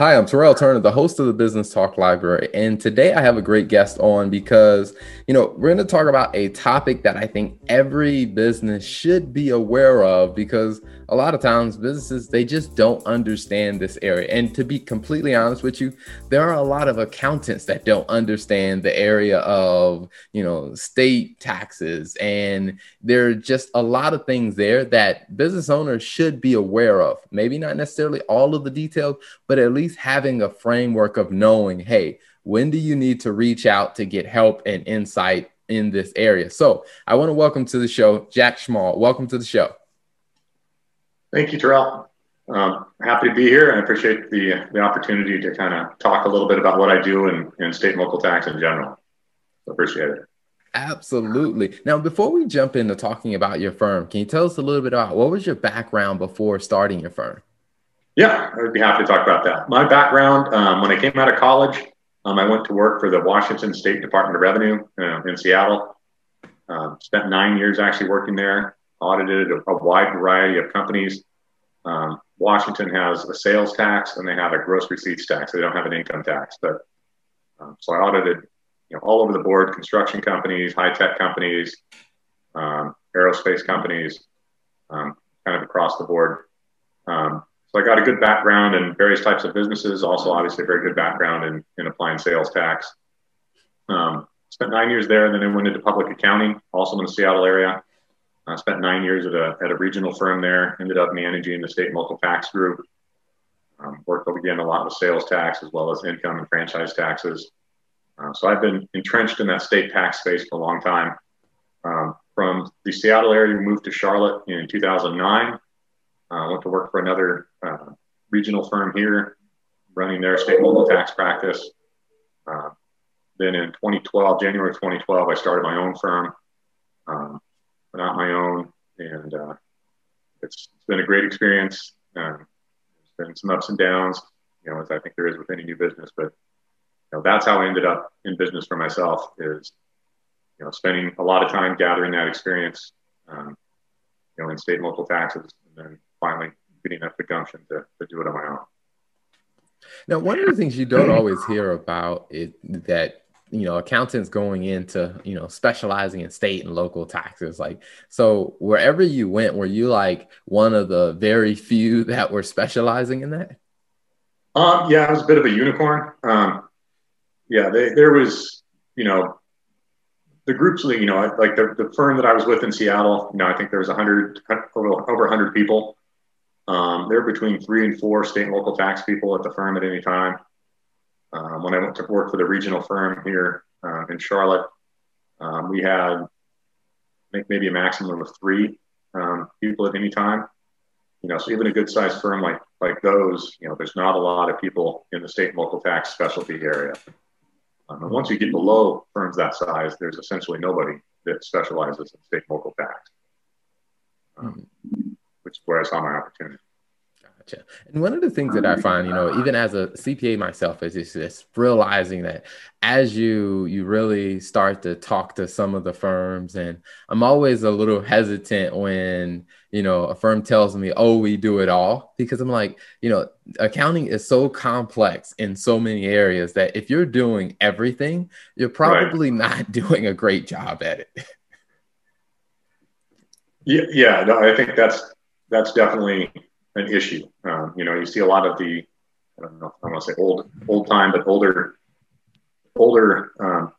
Hi, I'm Terrell Turner, the host of the Business Talk Library. And today I have a great guest on because, you know, we're going to talk about a topic that I think every business should be aware of because a lot of times businesses, they just don't understand this area. And to be completely honest with you, there are a lot of accountants that don't understand the area of, you know, state taxes. And there are just a lot of things there that business owners should be aware of. Maybe not necessarily all of the details, but at least having a framework of knowing, hey, when do you need to reach out to get help and insight in this area? So I want to welcome to the show Jack Schmoll. Welcome to the show. Thank you, Terrell. Um, happy to be here and I appreciate the, the opportunity to kind of talk a little bit about what I do in, in state and local tax in general. Appreciate it. Absolutely. Now, before we jump into talking about your firm, can you tell us a little bit about what was your background before starting your firm? Yeah, I would be happy to talk about that. My background, um, when I came out of college, um, I went to work for the Washington State Department of Revenue uh, in Seattle. Um, spent nine years actually working there, audited a, a wide variety of companies. Um, Washington has a sales tax and they have a gross receipts tax. They don't have an income tax. But um, so I audited you know, all over the board construction companies, high tech companies, um, aerospace companies, kind of across the board. Um, so I got a good background in various types of businesses, also obviously a very good background in, in applying sales tax. Um, spent nine years there, and then I went into public accounting, also in the Seattle area. I spent nine years at a, at a regional firm there, ended up managing the state local tax group. Um, worked again a lot with sales tax as well as income and franchise taxes. Uh, so I've been entrenched in that state tax space for a long time. Um, from the Seattle area, we moved to Charlotte in 2009. I uh, went to work for another uh, regional firm here, running their state local tax practice. Uh, then in 2012, January 2012, I started my own firm, um, not my own, and uh, it's, it's been a great experience. Um, there's been some ups and downs, you know, as I think there is with any new business, but you know, that's how I ended up in business for myself is, you know, spending a lot of time gathering that experience, um, you know, in state and local taxes, and then finally getting that the gumption to, to do it on my own. Now, one of the things you don't always hear about is that you know accountants going into you know specializing in state and local taxes like so wherever you went were you like one of the very few that were specializing in that? Um yeah i was a bit of a unicorn. Um yeah they, there was you know the groups you know like the, the firm that i was with in seattle you know i think there was 100 over, over 100 people. Um, there were between three and four state and local tax people at the firm at any time. Um, when I went to work for the regional firm here uh, in Charlotte, um, we had maybe a maximum of three um, people at any time. You know, so even a good sized firm like like those, you know, there's not a lot of people in the state and local tax specialty area. Um, and once you get below firms that size, there's essentially nobody that specializes in state and local tax. Um, which is where I saw my opportunity. Gotcha. And one of the things that I um, find, you know, even as a CPA myself, is just, just realizing that as you you really start to talk to some of the firms, and I'm always a little hesitant when you know a firm tells me, "Oh, we do it all," because I'm like, you know, accounting is so complex in so many areas that if you're doing everything, you're probably right. not doing a great job at it. Yeah, yeah, no, I think that's that's definitely an issue. Um, you know, you see a lot of the I don't know I want to say old old time, but older older um,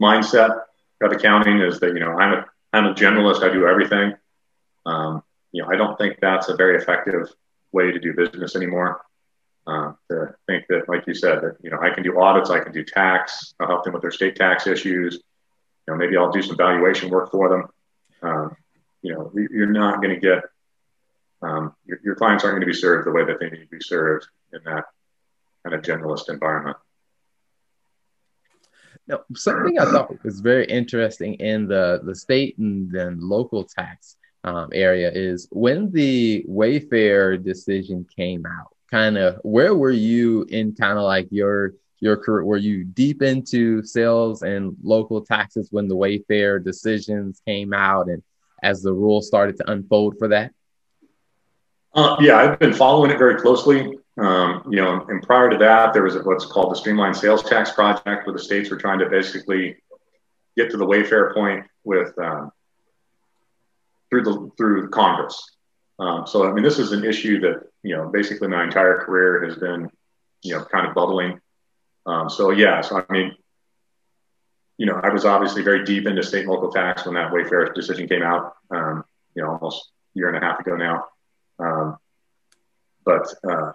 mindset of accounting is that you know I'm a I'm a generalist. I do everything. Um, you know, I don't think that's a very effective way to do business anymore. Uh, to think that, like you said, that you know I can do audits, I can do tax, I'll help them with their state tax issues. You know, maybe I'll do some valuation work for them. Um, you know, you're not going to get um, your, your, clients aren't going to be served the way that they need to be served in that kind of generalist environment. Now, something I thought was very interesting in the, the state and then local tax um, area is when the Wayfair decision came out, kind of where were you in kind of like your your career? Were you deep into sales and local taxes when the Wayfair decisions came out and as the rules started to unfold for that? Uh, yeah, I've been following it very closely. Um, you know, and prior to that, there was what's called the Streamline Sales Tax Project, where the states were trying to basically get to the Wayfair point with um, through the through Congress. Um, so, I mean, this is an issue that you know basically my entire career has been you know kind of bubbling. Um, so yeah, so I mean, you know, I was obviously very deep into state and local tax when that Wayfair decision came out. Um, you know, almost a year and a half ago now. Um, but uh,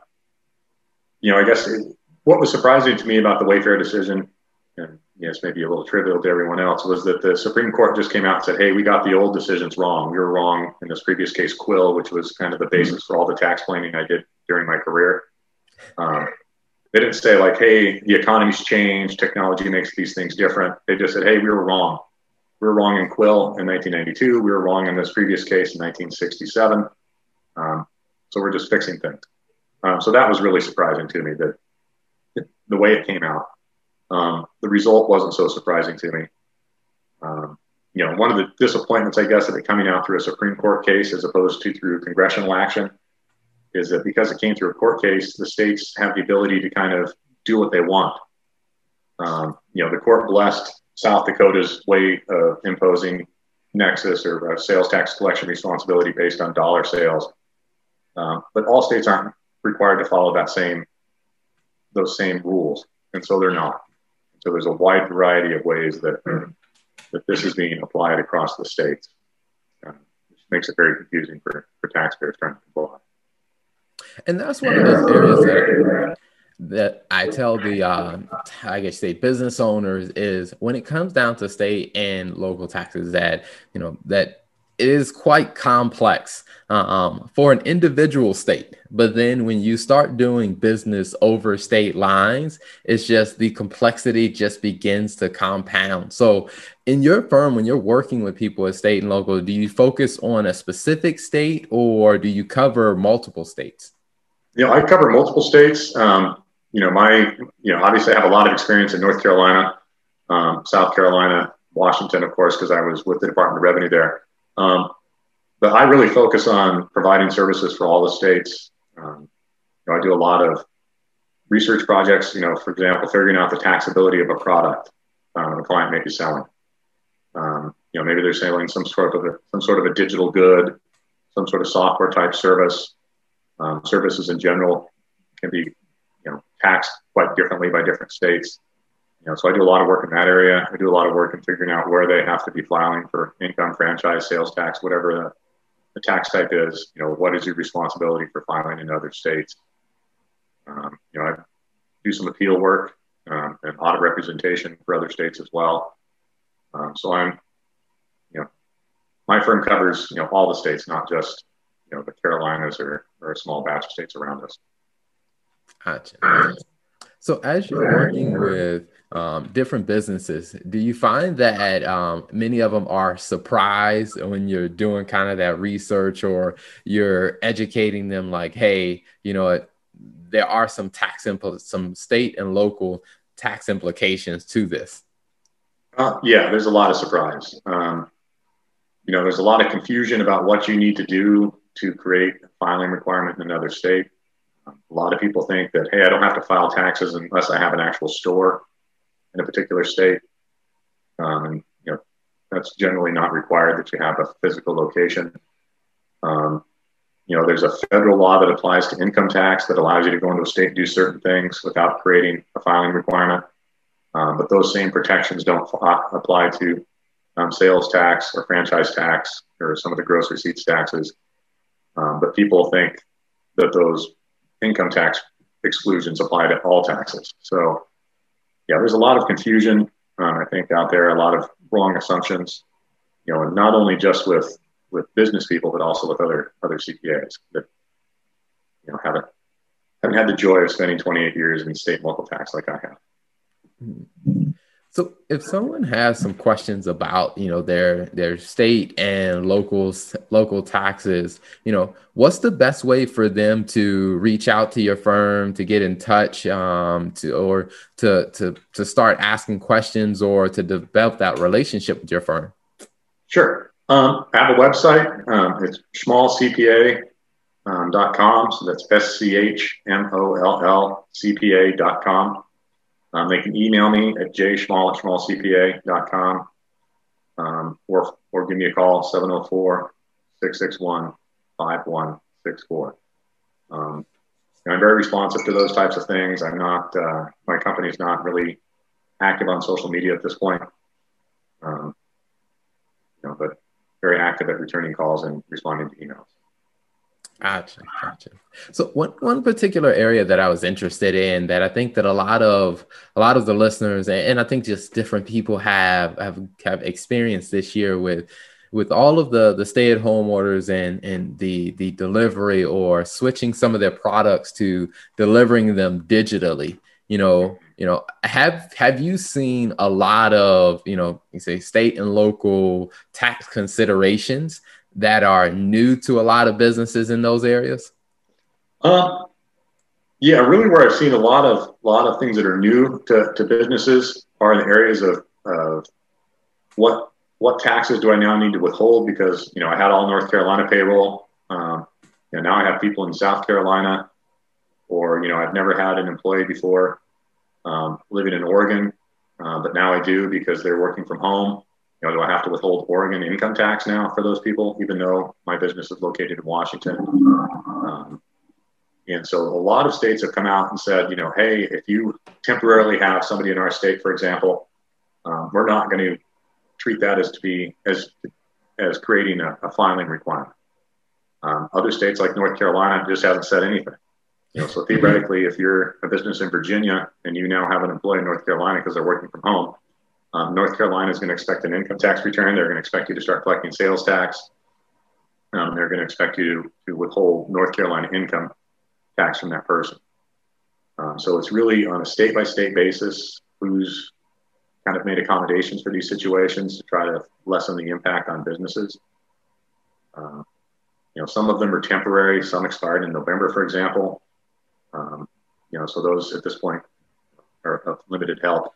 you know, I guess it, what was surprising to me about the Wayfair decision, and yes, maybe a little trivial to everyone else, was that the Supreme Court just came out and said, "Hey, we got the old decisions wrong. We were wrong in this previous case, Quill, which was kind of the basis for all the tax planning I did during my career." Um, they didn't say like, "Hey, the economy's changed. Technology makes these things different." They just said, "Hey, we were wrong. We were wrong in Quill in 1992. We were wrong in this previous case in 1967. Um, so we're just fixing things." Um, so that was really surprising to me that the way it came out. Um, the result wasn't so surprising to me. Um, you know, one of the disappointments, I guess, of it coming out through a Supreme Court case as opposed to through congressional action is that because it came through a court case, the states have the ability to kind of do what they want. Um, you know, the court blessed South Dakota's way of imposing nexus or sales tax collection responsibility based on dollar sales. Um, but all states aren't required to follow that same those same rules, and so they're not. So there's a wide variety of ways that that this is being applied across the states, uh, which makes it very confusing for, for taxpayers trying to comply. And that's one of those areas that that I tell the uh, I guess say business owners is when it comes down to state and local taxes that you know that it is quite complex uh, um, for an individual state. But then when you start doing business over state lines, it's just the complexity just begins to compound. So, in your firm, when you're working with people at state and local, do you focus on a specific state or do you cover multiple states? You know, I cover multiple states. Um, you know, my, you know, obviously I have a lot of experience in North Carolina, um, South Carolina, Washington, of course, because I was with the Department of Revenue there. Um, but I really focus on providing services for all the states. Um, you know, I do a lot of research projects. You know, for example, figuring out the taxability of a product um, a client may be selling. Um, you know, maybe they're selling some sort of a, some sort of a digital good, some sort of software type service. Um, services in general can be, you know, taxed quite differently by different states. You know, so I do a lot of work in that area. I do a lot of work in figuring out where they have to be filing for income, franchise, sales tax, whatever the, the tax type is. You know, what is your responsibility for filing in other states? Um, you know, I do some appeal work um, and audit representation for other states as well. Um, so I'm, you know, my firm covers you know all the states, not just you know the Carolinas or, or a small batch of states around us. Gotcha. So as you're working with um, different businesses, do you find that um, many of them are surprised when you're doing kind of that research or you're educating them like, hey, you know, there are some tax impl- some state and local tax implications to this? Uh, yeah, there's a lot of surprise. Um, you know, there's a lot of confusion about what you need to do to create a filing requirement in another state. A lot of people think that, hey, I don't have to file taxes unless I have an actual store in a particular state. Um, you know, that's generally not required that you have a physical location. Um, you know, there's a federal law that applies to income tax that allows you to go into a state and do certain things without creating a filing requirement. Um, but those same protections don't apply to um, sales tax or franchise tax or some of the gross receipts taxes. Um, but people think that those income tax exclusions apply to all taxes. So yeah, there's a lot of confusion, uh, I think, out there, a lot of wrong assumptions, you know, and not only just with with business people, but also with other other CPAs that you know haven't haven't had the joy of spending 28 years in state and local tax like I have. So if someone has some questions about, you know, their their state and local local taxes, you know, what's the best way for them to reach out to your firm to get in touch um, to or to to to start asking questions or to develop that relationship with your firm? Sure. Um, I have a website. Um, it's schmollcpa.com. um. So that's S-C-H-M-O-L-L-C-P-A.com. Um, they can email me at jschmoll at schmollcpa.com um, or, or give me a call, 704 661 5164. Um, I'm very responsive to those types of things. I'm not, uh, my company's not really active on social media at this point. Um, you know, but very active at returning calls and responding to emails. Gotcha, gotcha. So one one particular area that I was interested in that I think that a lot of a lot of the listeners and, and I think just different people have have have experienced this year with with all of the the stay at home orders and and the the delivery or switching some of their products to delivering them digitally. You know, you know, have have you seen a lot of you know, you say state and local tax considerations that are new to a lot of businesses in those areas? Um, yeah, really, where I've seen a lot of lot of things that are new to, to businesses are in the areas of, of what what taxes do I now need to withhold because you know I had all North Carolina payroll, um, and now I have people in South Carolina, or you know I've never had an employee before um, living in Oregon, uh, but now I do because they're working from home you know, do I have to withhold Oregon income tax now for those people, even though my business is located in Washington? Um, and so a lot of states have come out and said, you know, hey, if you temporarily have somebody in our state, for example, um, we're not going to treat that as to be as as creating a, a filing requirement. Um, other states like North Carolina just haven't said anything. You know, so theoretically, if you're a business in Virginia and you now have an employee in North Carolina because they're working from home, um, North Carolina is going to expect an income tax return. They're going to expect you to start collecting sales tax. Um, they're going to expect you to, withhold North Carolina income tax from that person. Um, so it's really on a state by state basis who's kind of made accommodations for these situations to try to lessen the impact on businesses. Uh, you know, some of them are temporary. Some expired in November, for example. Um, you know, so those at this point are of limited help.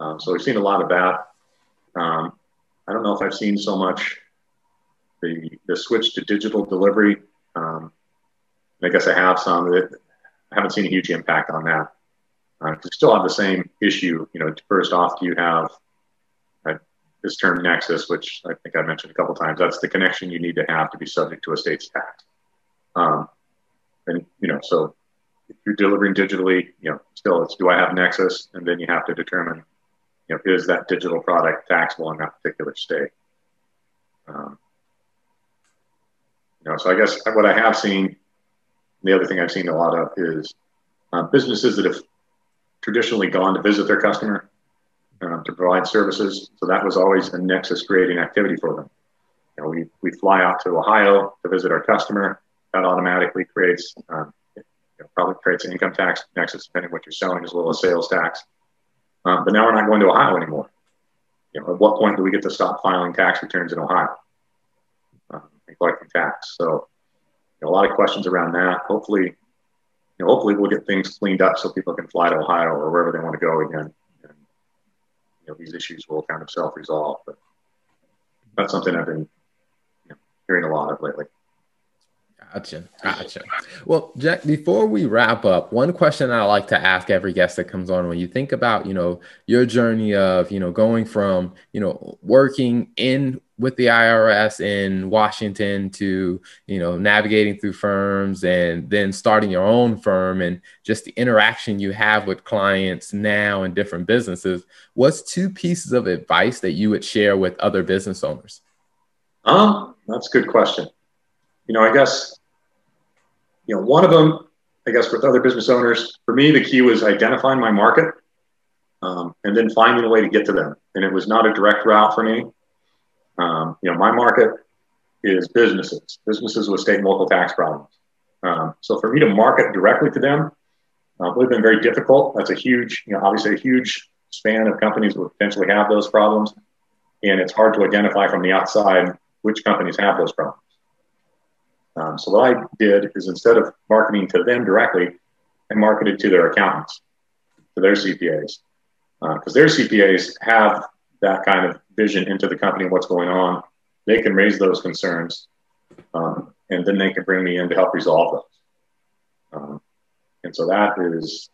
Um, so we've seen a lot of that. Um, I don't know if I've seen so much the the switch to digital delivery. Um, I guess I have some. That I haven't seen a huge impact on that. Uh, you still have the same issue. You know, first off, do you have uh, this term nexus, which I think I mentioned a couple times? That's the connection you need to have to be subject to a state's tax. Um, and you know, so if you're delivering digitally, you know, still it's do I have nexus, and then you have to determine you know, is that digital product taxable in that particular state? Um, you know, so I guess what I have seen, the other thing I've seen a lot of is uh, businesses that have traditionally gone to visit their customer um, to provide services. So that was always a nexus creating activity for them. You know, we, we fly out to Ohio to visit our customer. That automatically creates, um, you know, probably creates an income tax nexus depending on what you're selling as well as sales tax. Um, but now we're not going to Ohio anymore. You know, at what point do we get to stop filing tax returns in Ohio um, and collecting tax? So, you know, a lot of questions around that. Hopefully, you know, hopefully we'll get things cleaned up so people can fly to Ohio or wherever they want to go again. And, you know, these issues will kind of self-resolve. But that's something I've been you know, hearing a lot of lately. Gotcha. Gotcha. Well, Jack, before we wrap up, one question I like to ask every guest that comes on when you think about, you know, your journey of, you know, going from, you know, working in with the IRS in Washington to, you know, navigating through firms and then starting your own firm and just the interaction you have with clients now in different businesses, what's two pieces of advice that you would share with other business owners? Um, that's a good question you know, I guess, you know, one of them, I guess, with other business owners, for me, the key was identifying my market um, and then finding a way to get to them. And it was not a direct route for me. Um, you know, my market is businesses, businesses with state and local tax problems. Um, so for me to market directly to them uh, would have been very difficult. That's a huge, you know, obviously a huge span of companies that would potentially have those problems. And it's hard to identify from the outside which companies have those problems. Um, so what I did is instead of marketing to them directly, I marketed to their accountants, to their CPAs, because uh, their CPAs have that kind of vision into the company and what's going on. They can raise those concerns. Um, and then they can bring me in to help resolve those. Um, and so that is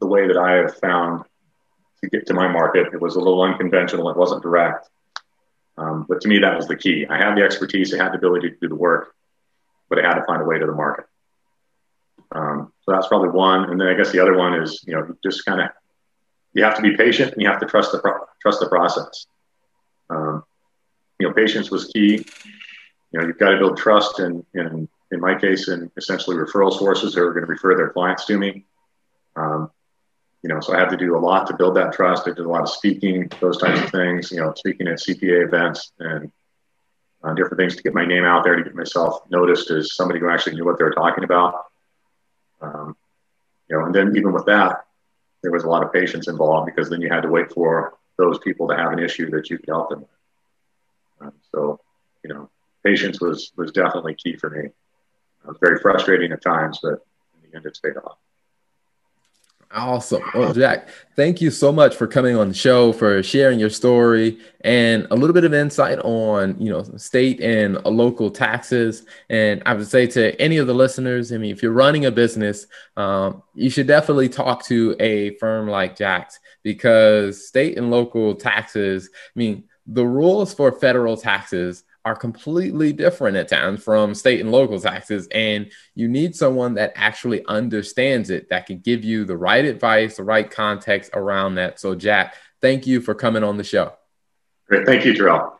the way that I have found to get to my market. It was a little unconventional. It wasn't direct. Um, but to me, that was the key. I had the expertise, I had the ability to do the work, but I had to find a way to the market. Um, so that's probably one. And then I guess the other one is, you know, just kind of, you have to be patient and you have to trust the, pro- trust the process. Um, you know, patience was key. You know, you've got to build trust in, in, in my case, in essentially referral sources who are going to refer their clients to me. Um, you know, so I had to do a lot to build that trust. I did a lot of speaking, those types of things, you know, speaking at CPA events and uh, different things to get my name out there, to get myself noticed as somebody who actually knew what they were talking about. Um, you know, and then even with that, there was a lot of patience involved because then you had to wait for those people to have an issue that you could help them with. Um, so, you know, patience was was definitely key for me. It was very frustrating at times, but in the end, it's paid off. Awesome. Well, Jack, thank you so much for coming on the show, for sharing your story and a little bit of insight on, you know, state and local taxes. And I would say to any of the listeners, I mean, if you're running a business, um, you should definitely talk to a firm like Jack's because state and local taxes, I mean, the rules for federal taxes are completely different at times from state and local taxes. And you need someone that actually understands it, that can give you the right advice, the right context around that. So, Jack, thank you for coming on the show. Great. Thank you, Terrell.